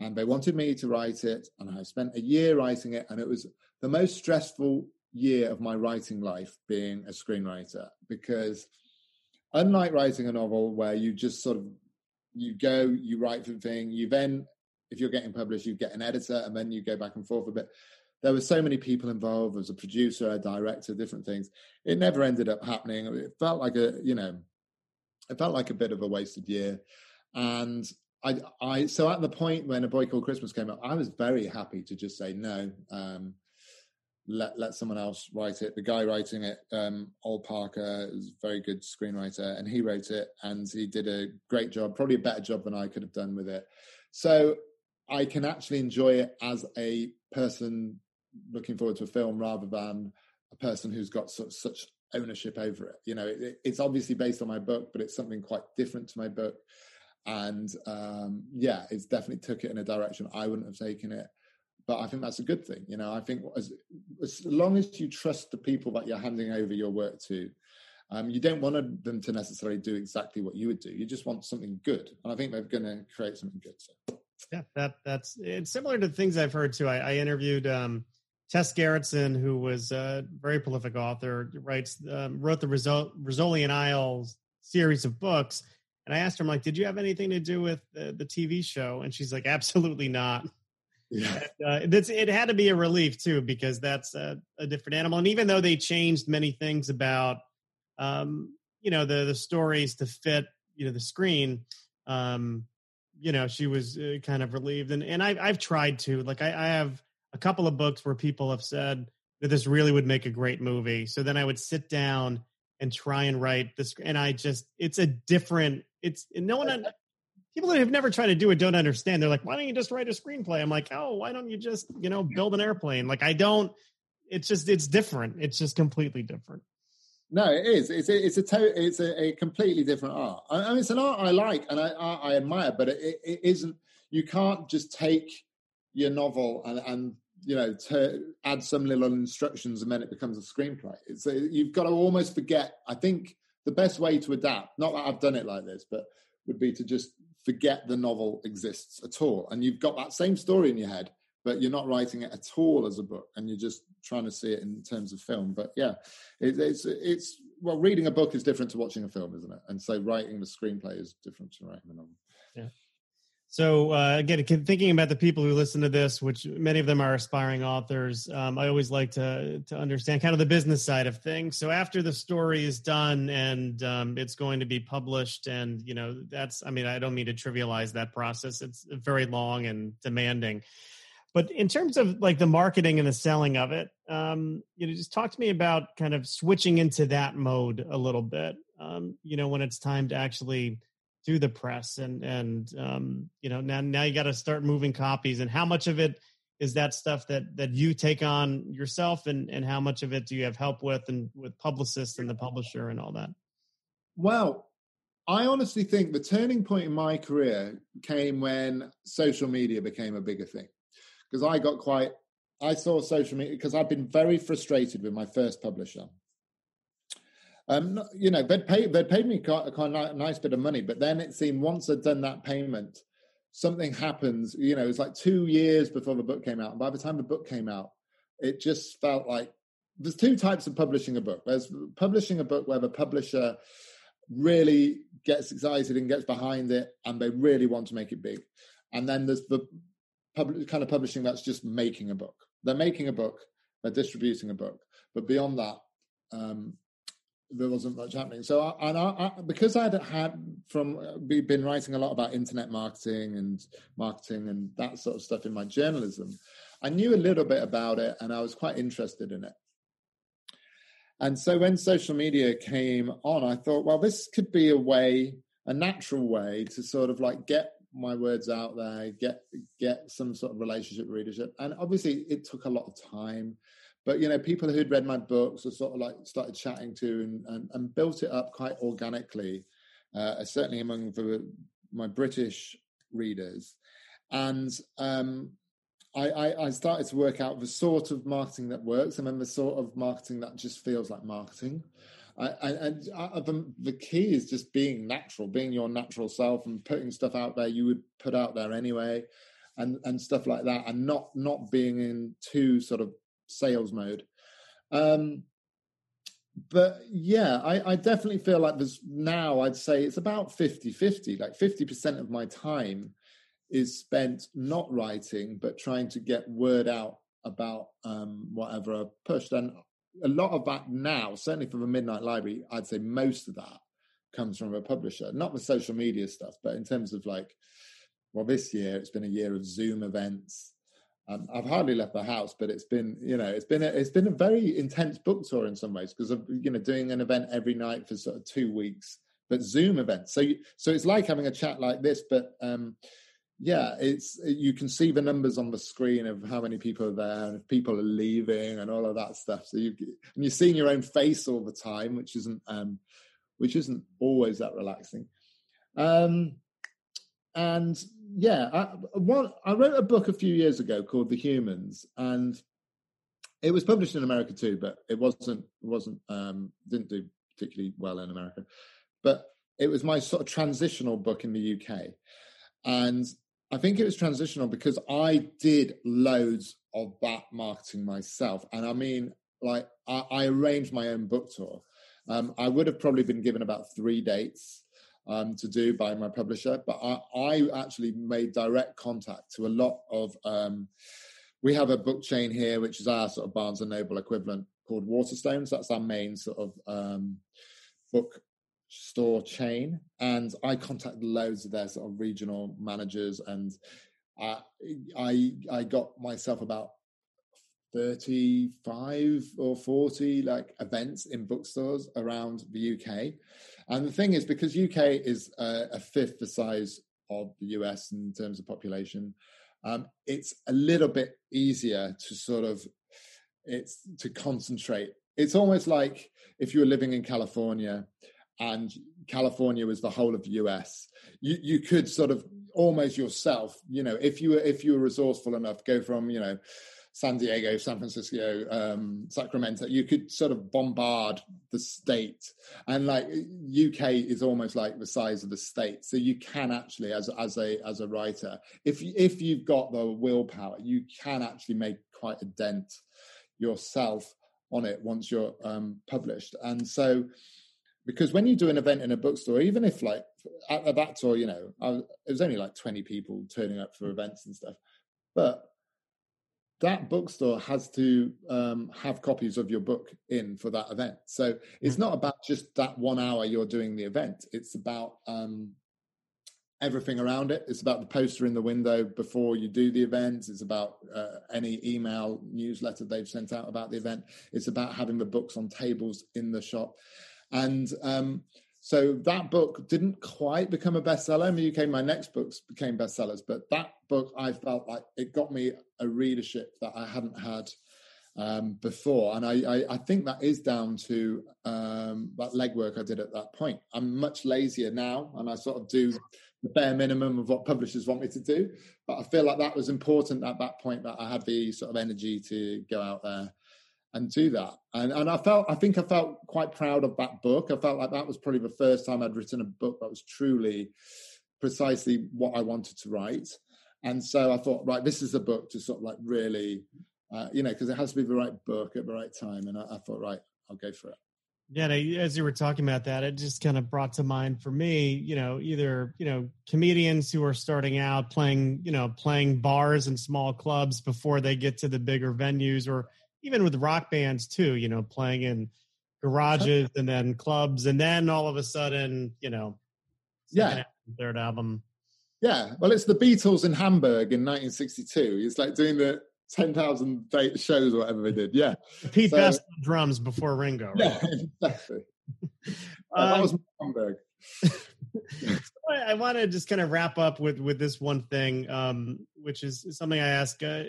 and they wanted me to write it and i spent a year writing it and it was the most stressful year of my writing life being a screenwriter because unlike writing a novel where you just sort of you go you write the thing you then if you're getting published you get an editor and then you go back and forth a bit there were so many people involved as a producer a director different things it never ended up happening it felt like a you know it felt like a bit of a wasted year and I, I, so at the point when a boy called Christmas came up, I was very happy to just say no. Um, let let someone else write it. The guy writing it, um, Ol Parker, is a very good screenwriter, and he wrote it, and he did a great job, probably a better job than I could have done with it. So I can actually enjoy it as a person looking forward to a film rather than a person who's got such, such ownership over it. You know, it, it's obviously based on my book, but it's something quite different to my book and um, yeah, it's definitely took it in a direction I wouldn't have taken it. But I think that's a good thing. You know, I think as, as long as you trust the people that you're handing over your work to, um, you don't want them to necessarily do exactly what you would do. You just want something good, and I think they're going to create something good. So. Yeah, that that's it's similar to things I've heard too. I, I interviewed um, Tess Gerritsen, who was a very prolific author, writes um, wrote the Rizzoli Isles series of books, and I asked her, I'm like, did you have anything to do with the, the TV show? And she's like, absolutely not. Yeah. uh, it had to be a relief too, because that's a, a, different animal. And even though they changed many things about, um, you know, the, the stories to fit, you know, the screen, um, you know, she was uh, kind of relieved. And, and I've, I've tried to, like, I, I have a couple of books where people have said that this really would make a great movie. So then I would sit down and try and write this. And I just, it's a different it's no one [LAUGHS] people that have never tried to do it don't understand. They're like, why don't you just write a screenplay? I'm like, oh, why don't you just, you know, build an airplane? Like, I don't, it's just, it's different. It's just completely different. No, it is. It's a, it's a, to, it's a, a completely different art. I, mean, it's an art I like and I, I, I admire, but it, it isn't, you can't just take your novel and, and you know, to add some little instructions and then it becomes a screenplay. It's a, you've got to almost forget. I think the best way to adapt, not that I've done it like this, but would be to just forget the novel exists at all. And you've got that same story in your head, but you're not writing it at all as a book, and you're just trying to see it in terms of film. But yeah, it, it's it's well, reading a book is different to watching a film, isn't it? And so writing the screenplay is different to writing the novel. Yeah. So uh, again, thinking about the people who listen to this, which many of them are aspiring authors, um, I always like to to understand kind of the business side of things. So after the story is done and um, it's going to be published, and you know that's, I mean, I don't mean to trivialize that process. It's very long and demanding. But in terms of like the marketing and the selling of it, um, you know, just talk to me about kind of switching into that mode a little bit. Um, you know, when it's time to actually do the press and and um, you know now now you got to start moving copies and how much of it is that stuff that that you take on yourself and and how much of it do you have help with and with publicists and the publisher and all that well i honestly think the turning point in my career came when social media became a bigger thing because i got quite i saw social media because i've been very frustrated with my first publisher um, you know, they'd paid they'd paid me quite, quite a nice bit of money, but then it seemed once I'd done that payment, something happens. You know, it was like two years before the book came out, and by the time the book came out, it just felt like there's two types of publishing a book. There's publishing a book where the publisher really gets excited and gets behind it, and they really want to make it big, and then there's the pub- kind of publishing that's just making a book. They're making a book, they're distributing a book, but beyond that, um, there wasn't much happening. So, I, and I, I, because I'd had from uh, been writing a lot about internet marketing and marketing and that sort of stuff in my journalism, I knew a little bit about it, and I was quite interested in it. And so, when social media came on, I thought, well, this could be a way, a natural way to sort of like get my words out there, get get some sort of relationship readership. And obviously, it took a lot of time but you know people who'd read my books or sort of like started chatting to and, and, and built it up quite organically uh, certainly among the, my british readers and um, I, I, I, started to work out the sort of marketing that works and then the sort of marketing that just feels like marketing I, and the, the key is just being natural being your natural self and putting stuff out there you would put out there anyway and and stuff like that and not not being in too sort of sales mode. Um, but yeah, I, I, definitely feel like there's now, I'd say it's about 50 50. Like 50% of my time is spent not writing, but trying to get word out about um, whatever I've pushed. And a lot of that now, certainly for the Midnight Library, I'd say most of that comes from a publisher, not the social media stuff, but in terms of like, well, this year it's been a year of Zoom events um, I've hardly left the house, but it's been, you know, it's been a, it's been a very intense book tour in some ways because of you know doing an event every night for sort of two weeks, but Zoom events. So you, so it's like having a chat like this, but um, yeah, it's you can see the numbers on the screen of how many people are there and if people are leaving and all of that stuff. So you and you're seeing your own face all the time, which isn't um, which isn't always that relaxing. Um, and yeah, I, one, I wrote a book a few years ago called The Humans, and it was published in America too, but it wasn't wasn't um, didn't do particularly well in America. But it was my sort of transitional book in the UK, and I think it was transitional because I did loads of that marketing myself, and I mean, like I, I arranged my own book tour. Um, I would have probably been given about three dates um, to do by my publisher, but I, I, actually made direct contact to a lot of. Um, we have a book chain here, which is our sort of Barnes and Noble equivalent called Waterstones. That's our main sort of um, book store chain, and I contacted loads of their sort of regional managers, and I I, I got myself about 35 or 40 like events in bookstores around the UK. And the thing is, because UK is a, a fifth the size of the US in terms of population. Um, it's a little bit easier to sort of it's to concentrate. It's almost like if you were living in California and California was the whole of the US, you you could sort of almost yourself, you know, if you were if you were resourceful enough, go from you know San Diego, San Francisco, um, Sacramento, you could sort of bombard the state. And like UK is almost like the size of the state, so you can actually, as as a as a writer, if if you've got the willpower, you can actually make quite a dent yourself on it once you're um, published. And so, because when you do an event in a bookstore, even if like at, at that tour, you know, was, it was only like twenty people turning up for events and stuff, but that bookstore has to um, have copies of your book in for that event. So it's mm. not about just that one hour you're doing the event. It's about um, everything around it. It's about the poster in the window before you do the event. It's about uh, any email newsletter they've sent out about the event. It's about having the books on tables in the shop. And um, so that book didn't quite become a bestseller. In the UK, my next books became bestsellers, but that book I felt like it got me a readership that I hadn't had um, before, and I, I, I, think that is down to um, that legwork I did at that point. I'm much lazier now, and I sort of do the bare minimum of what publishers want me to do. But I feel like that was important at that point that I had the sort of energy to go out there and do that. And and I felt I think I felt quite proud of that book. I felt like that was probably the first time I'd written a book that was truly precisely what I wanted to write. And so I thought, right, this is a book to sort of like really, uh, you know, because it has to be the right book at the right time. And I, I thought, right, I'll go for it. Yeah, as you were talking about that, it just kind of brought to mind for me, you know, either you know comedians who are starting out playing, you know, playing bars and small clubs before they get to the bigger venues, or even with rock bands too, you know, playing in garages and then clubs, and then all of a sudden, you know, yeah, third album. Yeah, well, it's the Beatles in Hamburg in 1962. It's like doing the 10,000 shows or whatever they did. Yeah. Pete so, Best drums before Ringo. Right? Yeah, [LAUGHS] exactly. [LAUGHS] um, that was Hamburg. [LAUGHS] I want to just kind of wrap up with with this one thing, um, which is something I ask uh,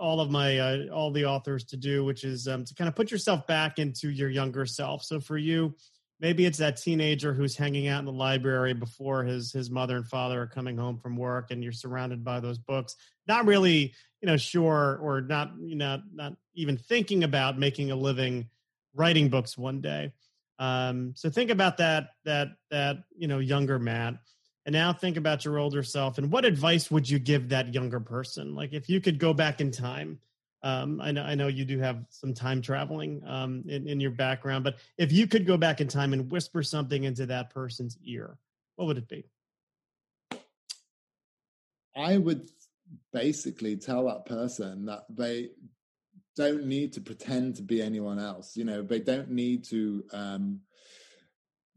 all of my uh, all the authors to do, which is um, to kind of put yourself back into your younger self. So for you, maybe it's that teenager who's hanging out in the library before his his mother and father are coming home from work, and you're surrounded by those books, not really you know sure or not you know not even thinking about making a living writing books one day. Um, so think about that that that you know younger Matt and now think about your older self and what advice would you give that younger person? Like if you could go back in time, um, I know I know you do have some time traveling um, in, in your background, but if you could go back in time and whisper something into that person's ear, what would it be? I would basically tell that person that they don't need to pretend to be anyone else. You know, they don't need to um,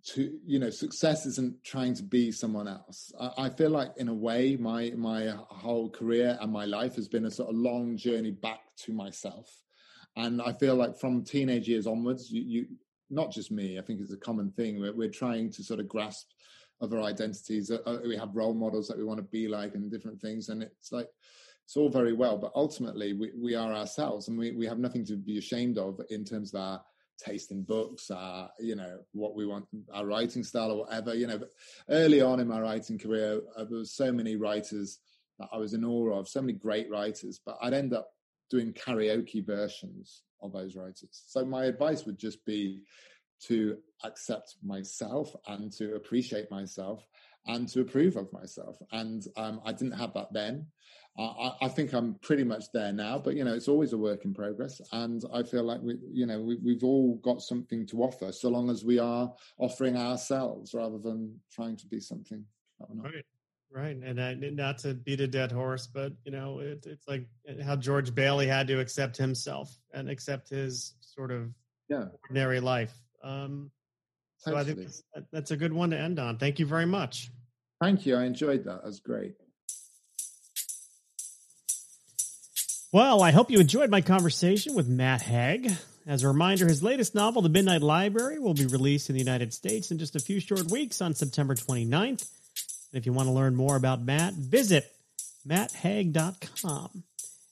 to you know success isn't trying to be someone else. I, I, feel like in a way my my whole career and my life has been a sort of long journey back to myself. And i feel like from teenage years onwards you, you not just me i think it's a common thing we're, we're trying to sort of grasp other identities uh, uh, we have role models that we want to be like and different things and it's like it's all very well but ultimately we, we are ourselves and we, we have nothing to be ashamed of in terms of our taste in books, our, you know, what we want, our writing style or whatever, you know. But early on in my writing career, uh, there were so many writers that I was in awe of, so many great writers, but I'd end up doing karaoke versions of those writers. So my advice would just be to accept myself and to appreciate myself and to approve of myself. And um, I didn't have that then. I, I, think I'm pretty much there now, but you know, it's always a work in progress. And I feel like we, you know, we, we've all got something to offer, so long as we are offering ourselves rather than trying to be something. Right. Right, and I, not to beat a dead horse, but you know, it, it's like how George Bailey had to accept himself and accept his sort of yeah. ordinary life. Um, so I think that's, that's a good one to end on. Thank you very much. Thank you. I enjoyed that. That was great. Well, I hope you enjoyed my conversation with Matt Haig. As a reminder, his latest novel, The Midnight Library, will be released in the United States in just a few short weeks on September 29th. And if you want to learn more about Matt, visit matthaig.com.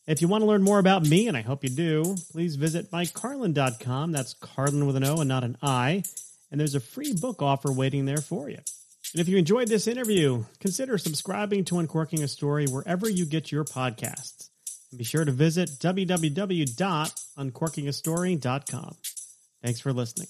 If you want to learn more about me, and I hope you do, please visit mikecarlon.com. That's Carlon with an O and not an I. And there's a free book offer waiting there for you. And if you enjoyed this interview, consider subscribing to Uncorking a Story wherever you get your podcasts. And be sure to visit www.uncorkingastory.com. Thanks for listening.